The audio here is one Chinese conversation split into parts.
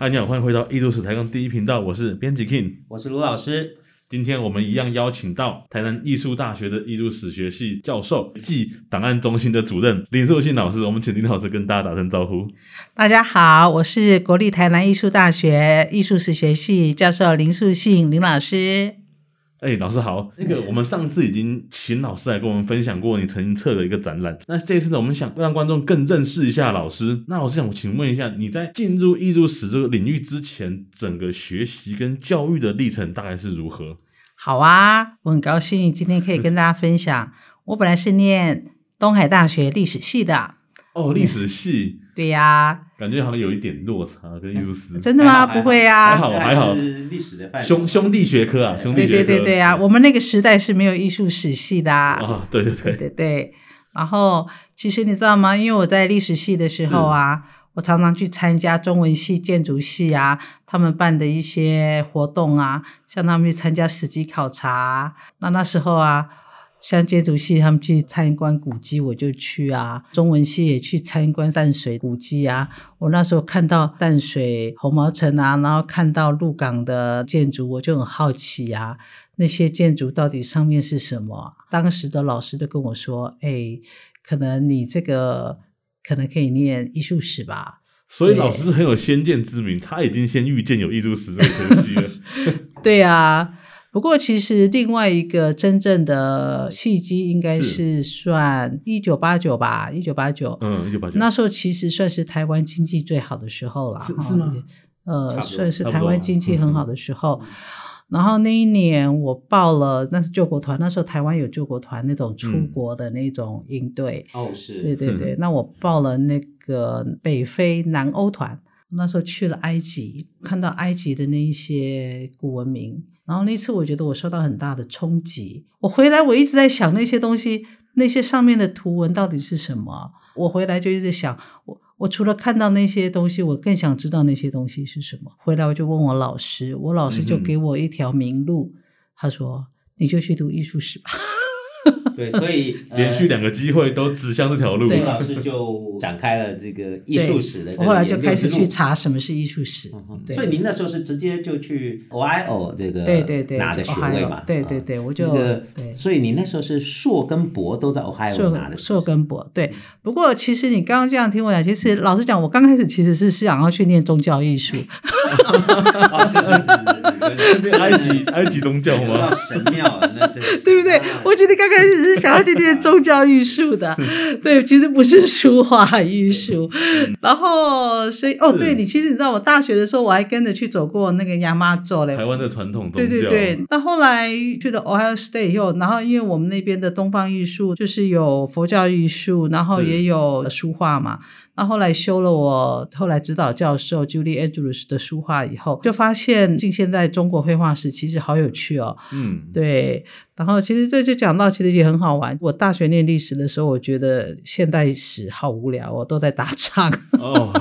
嗨，你好，欢迎回到艺术史台港第一频道，我是编辑 King，我是卢老师。今天我们一样邀请到台南艺术大学的艺术史学系教授暨档案中心的主任林素信老师，我们请林老师跟大家打声招呼。大家好，我是国立台南艺术大学艺术史学系教授林素信林老师。哎，老师好！那个，我们上次已经请老师来跟我们分享过你曾经策的一个展览。那这次呢，我们想让观众更认识一下老师。那老师想我请问一下，你在进入艺术史这个领域之前，整个学习跟教育的历程大概是如何？好啊，我很高兴今天可以跟大家分享。我本来是念东海大学历史系的。哦，历史系。对呀、啊，感觉好像有一点落差跟艺术史。真的吗？不会啊，还好还好。历史的范兄兄弟学科啊，兄弟学科。对对对对啊，我们那个时代是没有艺术史系的。啊、哦，对对对对对。然后，其实你知道吗？因为我在历史系的时候啊，我常常去参加中文系、建筑系啊，他们办的一些活动啊，像他们去参加史迹考察。那那时候啊。像建筑系他们去参观古迹，我就去啊；中文系也去参观淡水古迹啊。我那时候看到淡水红毛城啊，然后看到鹿港的建筑，我就很好奇啊，那些建筑到底上面是什么？当时的老师都跟我说：“哎，可能你这个可能可以念艺术史吧。”所以老师很有先见之明，他已经先预见有艺术史这个东西了。对啊。不过，其实另外一个真正的契机应该是算一九八九吧，一九八九，嗯，一九八九，那时候其实算是台湾经济最好的时候了，是是吗？呃，算是台湾经济很好的时候。然后那一年我报了，那是救国团，那时候台湾有救国团那种出国的那种应对，哦，是，对对对。那我报了那个北非南欧团，那时候去了埃及，看到埃及的那一些古文明。然后那次我觉得我受到很大的冲击，我回来我一直在想那些东西，那些上面的图文到底是什么？我回来就一直想，我我除了看到那些东西，我更想知道那些东西是什么。回来我就问我老师，我老师就给我一条明路，嗯、他说你就去读艺术史吧。对，所以、呃、连续两个机会都指向这条路，林老师就展开了这个艺术史的。我后来就开始去查什么是艺术史。所以您那时候是直接就去 Ohio 这个对对对拿的学位嘛？对对对，我就、那个、对。所以你那时候是硕跟博都在 Ohio 拿的硕，硕跟博。对，不过其实你刚刚这样听我讲，其实老实讲，我刚开始其实是想要去念宗教艺术。哦、是是是是是，埃及埃及宗教吗？神庙，那对不对？我觉得刚开始是。想要去念宗教艺术的，对，其实不是书画艺术。然后，所以，哦，对，你其实你知道，我大学的时候我还跟着去走过那个亚妈祖嘞，台湾的传统宗教。对对对。那后来去了 Ohio State 以后，然后因为我们那边的东方艺术就是有佛教艺术，然后也有书画嘛。那后来修了我后来指导教授 Julie Andrews 的书画以后，就发现近现代中国绘画史其实好有趣哦。嗯，对。然后其实这就讲到，其实也很好玩。我大学念历史的时候，我觉得现代史好无聊，哦都在打仗。哦。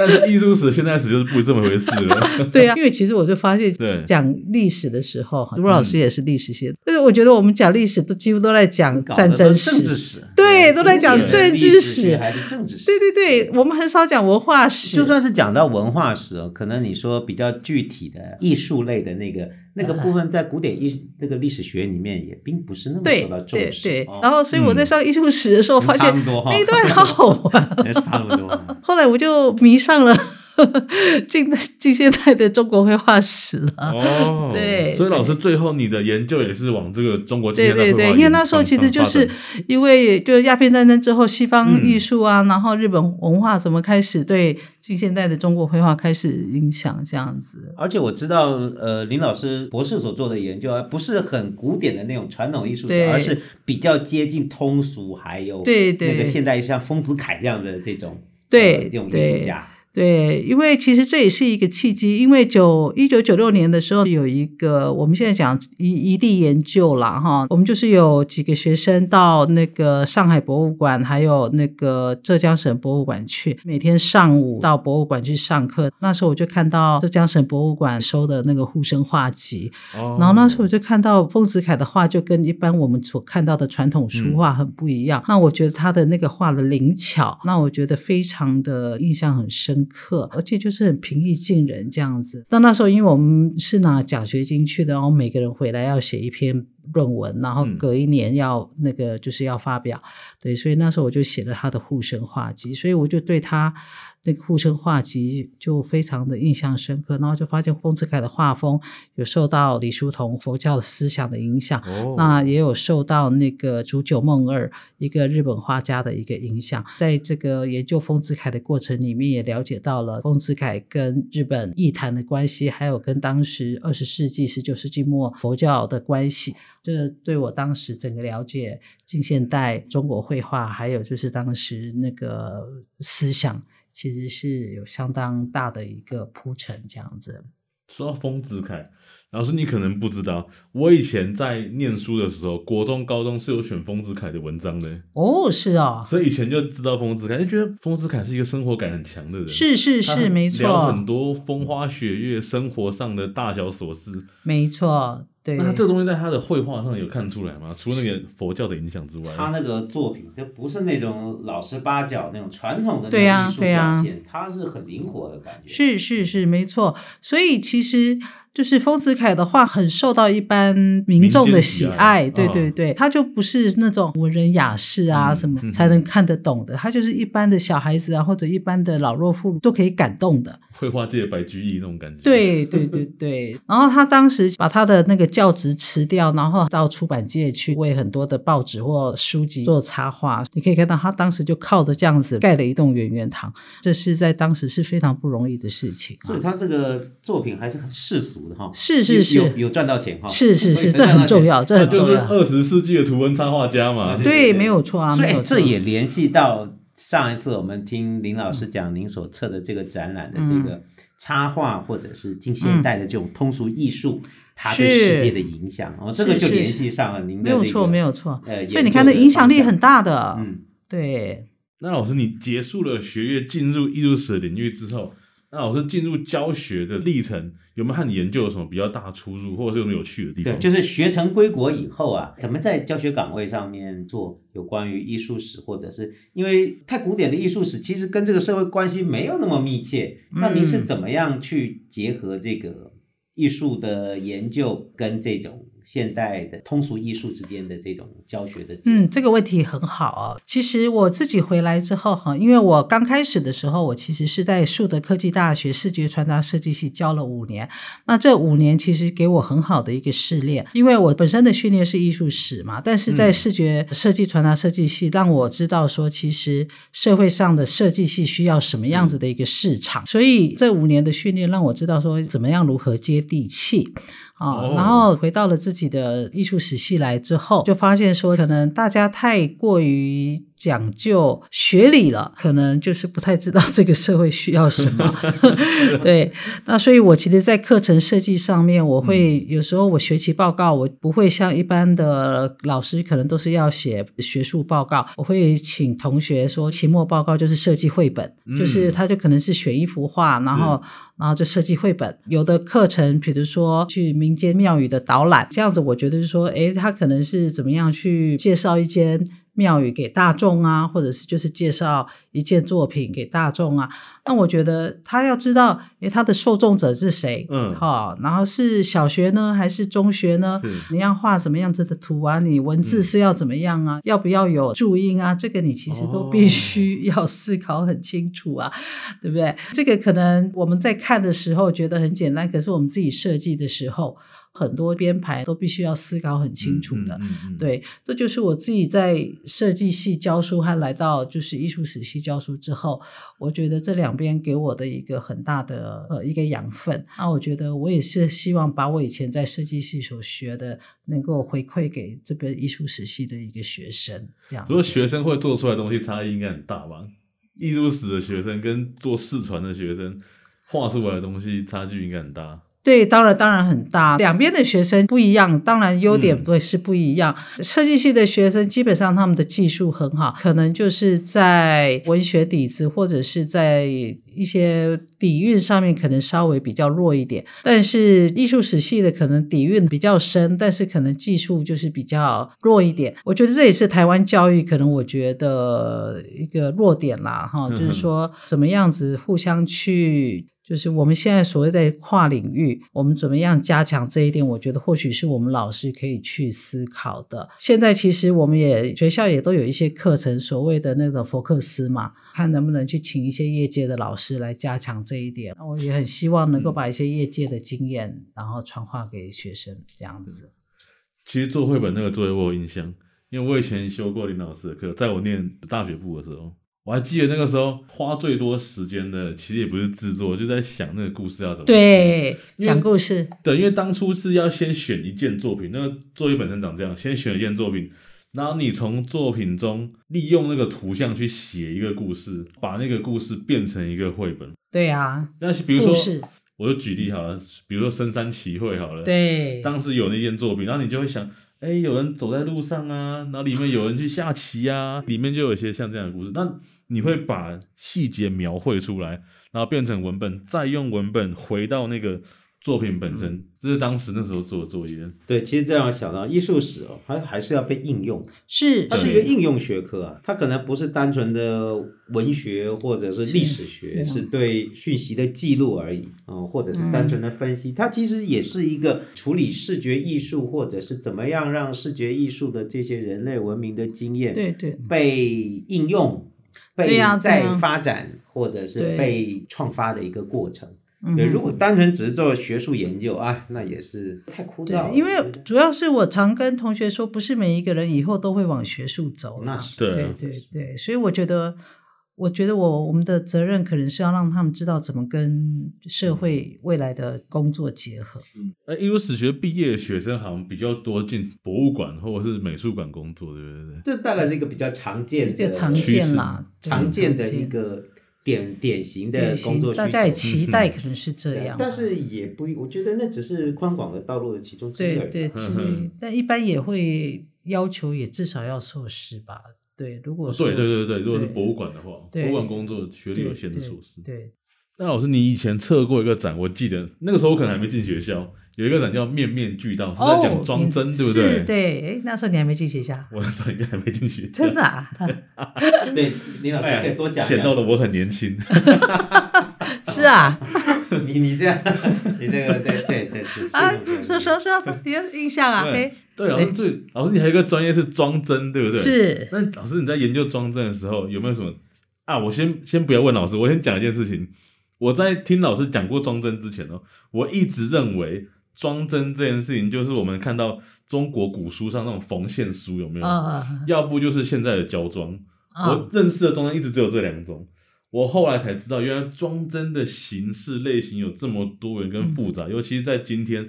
但是艺术史、现代史就是不这么回事了。对呀、啊，因为其实我就发现，讲历史的时候，卢老师也是历史系的，但是我觉得我们讲历史都几乎都在讲战争史、政治史，对，都在讲政治史还是政治史。对对对，我们很少讲文化史。就算是讲到文化史哦，可能你说比较具体的艺术类的那个。那个部分在古典艺那个历史学里面也并不是那么受到重视。对对，对，然后所以我在上艺术史的时候发现那一段好好玩，差不多。后来我就迷上了 近近现代的中国绘画史了。哦，对。所以老师最后你的研究也是往这个中国近现代。对对对，因为那时候其实就是因为就是鸦片战争之后，西方艺术啊，然后日本文化怎么开始对近现代的中国绘画开始影响这样子。而且我知道，呃，林老师。博士所做的研究啊，不是很古典的那种传统艺术，而是比较接近通俗，还有对对那个现代，像丰子恺这样的这种对、呃、这种艺术家。对，因为其实这也是一个契机，因为九一九九六年的时候有一个我们现在讲一一地研究啦哈，我们就是有几个学生到那个上海博物馆，还有那个浙江省博物馆去，每天上午到博物馆去上课。那时候我就看到浙江省博物馆收的那个护生画集，哦，然后那时候我就看到丰子恺的画就跟一般我们所看到的传统书画很不一样。嗯，那我觉得他的那个画的灵巧，那我觉得非常的印象很深。深刻，而且就是很平易近人这样子。但那时候因为我们是拿奖学金去的，然后每个人回来要写一篇论文，然后隔一年要那个就是要发表，嗯、对，所以那时候我就写了他的护生画集，所以我就对他。那个护生画集就非常的印象深刻，然后就发现丰子恺的画风有受到李叔同佛教的思想的影响，哦、那也有受到那个竹久梦二一个日本画家的一个影响。在这个研究丰子恺的过程里面，也了解到了丰子恺跟日本艺坛的关系，还有跟当时二十世纪、十九世纪末佛教的关系。这对我当时整个了解近现代中国绘画，还有就是当时那个思想。其实是有相当大的一个铺陈，这样子。说到丰子恺老师，你可能不知道，我以前在念书的时候，国中、高中是有选丰子恺的文章的。哦，是啊、哦，所以以前就知道丰子恺，就觉得丰子恺是一个生活感很强的人。是是是，没错。聊很多风花雪月、生活上的大小琐事。没错。对，那他这个东西在他的绘画上有看出来吗？除了那个佛教的影响之外，他那个作品就不是那种老实巴交那种传统的那种艺术表现，他、啊、是很灵活的感觉。是是是，没错。所以其实就是丰子恺的画很受到一般民众的喜爱。对对对，他就不是那种文人雅士啊什么才能看得懂的，他、嗯、就是一般的小孩子啊或者一般的老弱妇孺都可以感动的。绘画界白居易那种感觉。对对对对，然后他当时把他的那个教职辞掉，然后到出版界去为很多的报纸或书籍做插画。你可以看到他当时就靠着这样子盖了一栋圆圆堂，这是在当时是非常不容易的事情。所以他这个作品还是很世俗的哈。是是是，有有赚到钱哈。是是是，这很重要，这很重要。就是二十世纪的图文插画家嘛。对，没有错啊。所以这也联系到上一次我们听林老师讲您所测的这个展览的这个。插画或者是近现代的这种通俗艺术，嗯、它对世界的影响，哦，这个就联系上了您的、这个、没有错，没有错。呃，所以你看，那影响力很大的。嗯，对。那老师，你结束了学业，进入艺术史领域之后，那老师进入教学的历程，有没有和你研究有什么比较大的出入，或者是有没有有趣的地方？对，就是学成归国以后啊，怎么在教学岗位上面做有关于艺术史，或者是因为太古典的艺术史，其实跟这个社会关系没有那么密切。那您是怎么样去结合这个艺术的研究跟这种？现代的通俗艺术之间的这种教学的，嗯，这个问题很好哦。其实我自己回来之后哈，因为我刚开始的时候，我其实是在树德科技大学视觉传达设计系教了五年。那这五年其实给我很好的一个试炼，因为我本身的训练是艺术史嘛，但是在视觉设计传达设计系，让我知道说，其实社会上的设计系需要什么样子的一个市场。所以这五年的训练让我知道说，怎么样如何接地气。啊，然后回到了自己的艺术史系来之后，就发现说，可能大家太过于讲究学理了，可能就是不太知道这个社会需要什么。对，那所以我其实，在课程设计上面，我会有时候我学期报告，我不会像一般的老师，可能都是要写学术报告，我会请同学说，期末报告就是设计绘本，就是他就可能是选一幅画，然后。然后就设计绘本，有的课程，比如说去民间庙宇的导览，这样子，我觉得就是说，诶，他可能是怎么样去介绍一间庙宇给大众啊，或者是就是介绍一件作品给大众啊。那我觉得他要知道，诶，他的受众者是谁？嗯，好，然后是小学呢，还是中学呢？你要画什么样子的图啊？你文字是要怎么样啊？嗯、要不要有注音啊？这个你其实都必须要思考很清楚啊，哦、对不对？这个可能我们在看的时候觉得很简单，可是我们自己设计的时候。很多编排都必须要思考很清楚的，对，这就是我自己在设计系教书和来到就是艺术史系教书之后，我觉得这两边给我的一个很大的呃一个养分。那我觉得我也是希望把我以前在设计系所学的能够回馈给这边艺术史系的一个学生，这样。不过学生会做出来的东西差异应该很大吧？艺术史的学生跟做视传的学生画出来的东西差距应该很大。对，当然当然很大，两边的学生不一样，当然优点对是不一样。嗯、设计系的学生基本上他们的技术很好，可能就是在文学底子或者是在一些底蕴上面可能稍微比较弱一点，但是艺术史系的可能底蕴比较深，但是可能技术就是比较弱一点。我觉得这也是台湾教育可能我觉得一个弱点啦，哈，就是说怎么样子互相去。就是我们现在所谓的跨领域，我们怎么样加强这一点？我觉得或许是我们老师可以去思考的。现在其实我们也学校也都有一些课程，所谓的那个佛克斯嘛，看能不能去请一些业界的老师来加强这一点。我也很希望能够把一些业界的经验，然后传话给学生这样子。其实做绘本那个作业我有印象，因为我以前修过林老师的课，在我念大学部的时候。我还记得那个时候花最多时间的，其实也不是制作，就在想那个故事要怎么对讲故事。对，因为当初是要先选一件作品，那个作品本身长这样，先选一件作品，然后你从作品中利用那个图像去写一个故事，把那个故事变成一个绘本。对啊，那比如说，我就举例好了，比如说深山奇会好了，对，当时有那件作品，然后你就会想。哎，有人走在路上啊，然后里面有人去下棋啊，里面就有一些像这样的故事。那你会把细节描绘出来，然后变成文本，再用文本回到那个。作品本身，这是当时那时候做的作业。对，其实这样我想到艺术史哦，它还是要被应用，是。它是一个应用学科啊，它可能不是单纯的文学或者是历史学，是，是对讯息的记录而已啊、呃，或者是单纯的分析，嗯，它其实也是一个处理视觉艺术或者是怎么样让视觉艺术的这些人类文明的经验，对对，被应用，被再发展或者是被创发的一个过程。对，如果单纯只是做学术研究啊，那也是太枯燥了。因为主要是我常跟同学说，不是每一个人以后都会往学术走。那是对对对对，所以我觉得，我觉得我我们的责任可能是要让他们知道怎么跟社会未来的工作结合。嗯，哎，艺术史学毕业的学生好像比较多进博物馆或者是美术馆工作，对不对？这大概是一个比较常见的、常见啦，常见的一个。典典型的工作，大家也期待可能是这样，但是也不，我觉得那只是宽广的道路的其中之一。对对，但一般也会要求也至少要硕士吧？对，如果是对对对对，如果是博物馆的话，博物馆工作学历有限的硕士。对，那老师，你以前策过一个展，我记得那个时候我可能还没进学校。有一个展叫《面面俱到》，是在讲装帧，对不对？对，哎，那时候你还没进学校。我那时候应该还没进学 校。真的啊？对，林老师可以多讲。显露的我很年 轻。是啊。你你这样，你这个对对对是。啊，说说说，你的印象啊？哎，对，老师最老师，你还有一个专业是装帧，对不对？是。那老师你在研究装帧的时候，有没有什么啊？我先先不要问老师，我先讲一件事情。我在听老师讲过装帧之前哦，我一直认为。装帧这件事情，就是我们看到中国古书上那种缝线书有没有？Uh, 要不就是现在的胶装。Uh, 我认识的装帧一直只有这两种。我后来才知道，原来装帧的形式类型有这么多元跟复杂，嗯、尤其是在今天，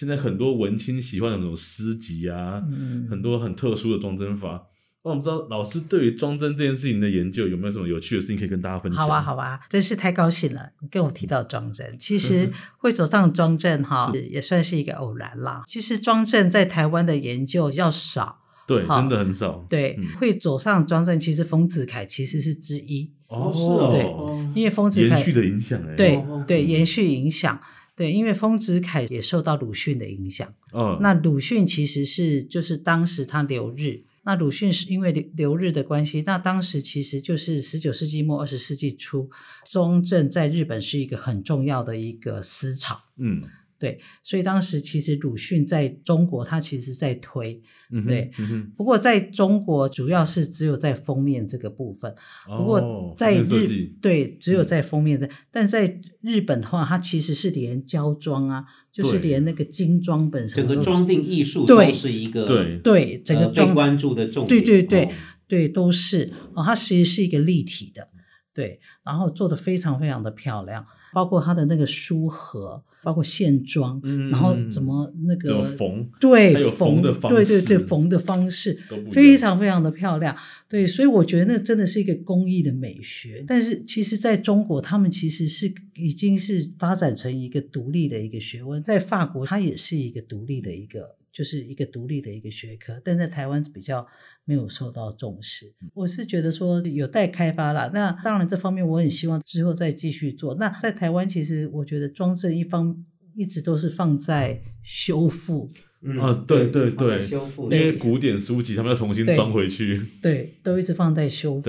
现在很多文青喜欢的那种诗集啊，嗯、很多很特殊的装帧法。那我们知道老师对于装帧这件事情的研究有没有什么有趣的事情可以跟大家分享？好啊，好啊，真是太高兴了！你跟我提到装帧，其实会走上装帧哈，也算是一个偶然啦。其实装帧在台湾的研究要少，对，真的很少。对，嗯、会走上装帧，其实丰子恺其实是之一。哦，是哦，对，因为丰子恺延续的影响，哎，对对，延续影响，对，因为丰子恺也受到鲁迅的影响。嗯，那鲁迅其实是就是当时他留日。那鲁迅是因为留留日的关系，那当时其实就是十九世纪末二十世纪初，中正在日本是一个很重要的一个思潮。嗯，对，所以当时其实鲁迅在中国，他其实在推。嗯，对，嗯，不过在中国主要是只有在封面这个部分。哦，不过在日对，只有在封面的，嗯，但在日本的话，它其实是连胶装啊，就是连那个精装本身，整个装订艺术都是一个对对，整个装被关注的重点。对对对，哦，对，都是哦，它其实是一个立体的，对，然后做的非常非常的漂亮。包括他的那个书盒，包括线装，嗯、然后怎么那个缝，对，还有缝的方式，对对对，缝的方式非常非常的漂亮。对，所以我觉得那真的是一个工艺的美学。但是其实在中国，他们其实是已经是发展成一个独立的一个学问，在法国，它也是一个独立的一个。就是一个独立的一个学科，但在台湾比较没有受到重视。我是觉得说有待开发啦。那当然，这方面我很希望之后再继续做。那在台湾，其实我觉得装置一方一直都是放在修复。嗯，啊，对对对，修复。因为古典书籍他们要重新装回去。对，对，都一直放在修复。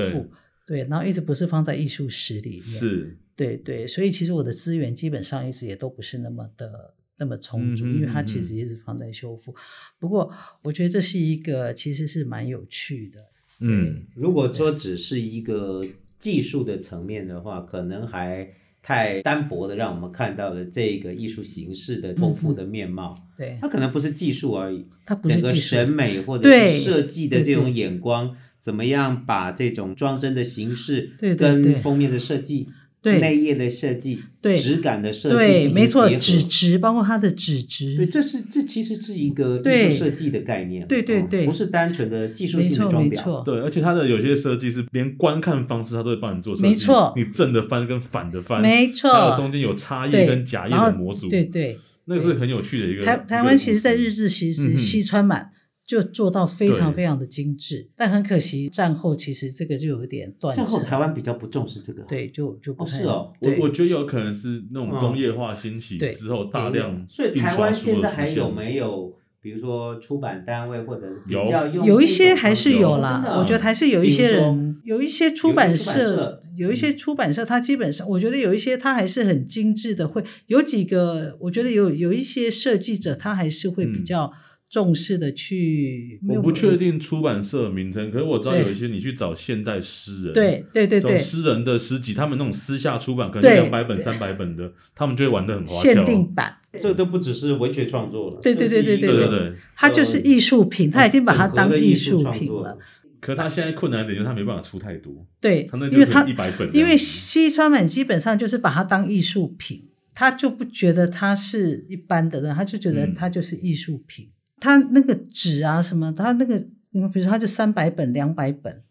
对，对，然后一直不是放在艺术史里面。是。对对，所以其实我的资源基本上一直也都不是那么的。那么充足，因为它其实一直放在修复。嗯、不过，我觉得这是一个其实是蛮有趣的。嗯，如果说只是一个技术的层面的话，可能还太单薄的，让我们看到了这个艺术形式的丰富的面貌。嗯、对，它可能不是技术而已，它不是，整个审美或者是设计的这种眼光，怎么样把这种装帧的形式跟封面的设计。对内页的设计，对质感的设计，对，没错，纸质包括它的纸质，对，这是这其实是一个艺术设计的概念，对对对，不是单纯的技术性的装裱，对，而且它的有些设计是连观看方式它都会帮你做设计，没错，你正的翻跟反的翻，没错，还有中间有插页跟假页的模组，对对，那个是很有趣的一个。台台湾其实，在日治时期西川满。就做到非常非常的精致，但很可惜，战后其实这个就有一点断层。战后台湾比较不重视这个，对，就就不是哦。我我觉得有可能是那种工业化兴起之后大量，所以台湾现在还有没有，比如说出版单位或者是比较用有一些还是有啦，我觉得还是有一些人，有一些出版社，有一些出版社，它基本上我觉得有一些它还是很精致的，会有几个，我觉得有有一些设计者，他还是会比较。重视的去，我不确定出版社名称，可是我知道有一些你去找现代诗人，对对对对，诗人的诗集，他们那种私下出版，可能两百本、三百本的，他们就会玩得很花俏。限定版，这都不只是文学创作了，对对对对对对对，它就是艺术品，他已经把它当艺术品了。可是他现在困难点就是他没办法出太多，对，他那因为他一百本，因为西川满基本上就是把它当艺术品，他就不觉得他是一般的人，他就觉得他就是艺术品。他那个纸啊，什么？他那个，你们比如说，他就三百本、两百本，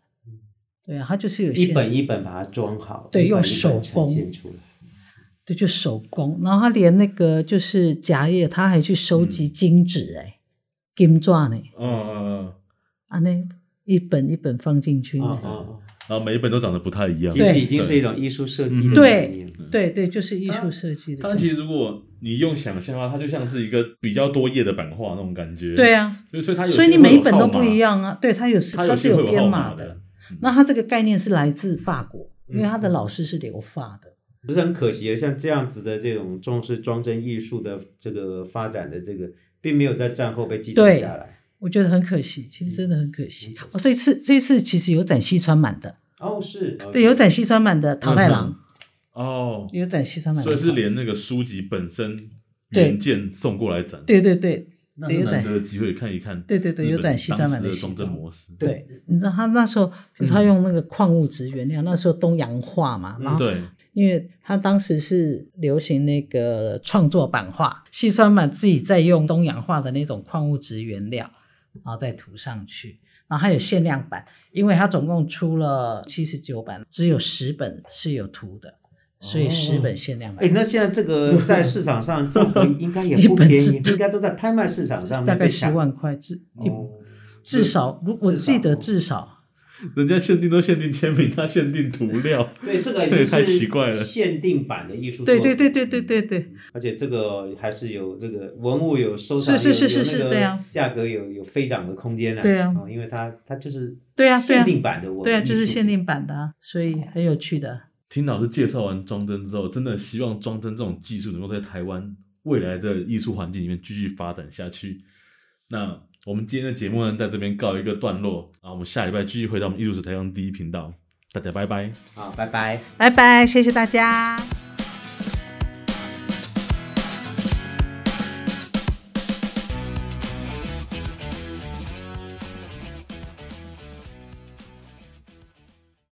对啊，他就是有一本一本把它装好，对，用手工，对，就手工。然后他连那个就是夹页，他还去收集金纸，哎，金钻呢？嗯嗯嗯，啊，那一本一本放进去，嗯嗯，然后每一本都长得不太一样，其实已经是一种艺术设计的概念，对对，就是艺术设计的。但其实如果你用想象啊，它就像是一个比较多页的版画那种感觉。对啊，所以它有，所以你每一本都不一样啊。对，它有，它是有编码的。那它这个概念是来自法国，因为他的老师是留法的。只是很可惜的，像这样子的这种重视装帧艺术的这个发展的这个，并没有在战后被继承下来。我觉得很可惜，其实真的很可惜。哦，这次这次其实有展西川满的。哦，是。对，有展西川满的桃太郎。哦，有展西川满，所以是连那个书籍本身原件送过来展，对对对，那难得的机会看一看，对对对，有展西川满的装帧模式，对，你知道他那时候，比如他用那个矿物质原料，那时候东洋画嘛，然后对，因为他当时是流行那个创作版画，西川版自己在用东洋画的那种矿物质原料，然后再涂上去，然后还有限量版，因为他总共出了七十九版，只有十本是有图的。所以十本限量版。哎，那现在这个 在市场上价格应该也 不便宜，应该都在拍卖市场上大概十万块至至少，如我记得至少。人家限定都限定签名，他限定涂料。对，这个也太奇怪了。限定版的艺术。对对对对对对对。而且这个还是有这个文物有收藏，是是是是是，对啊，价格有有飞涨的空间啊。对啊，因为它它就是对啊限定版的文物，对啊，就是限定版的，所以很有趣的。听老师介绍完装帧之后，真的希望装帧这种技术能够在台湾未来的艺术环境里面继续发展下去。那我们今天的节目呢，在这边告一个段落，然后我们下礼拜继续回到我们艺术史台湾第一频道，大家拜拜。好，拜拜，拜拜，谢谢大家。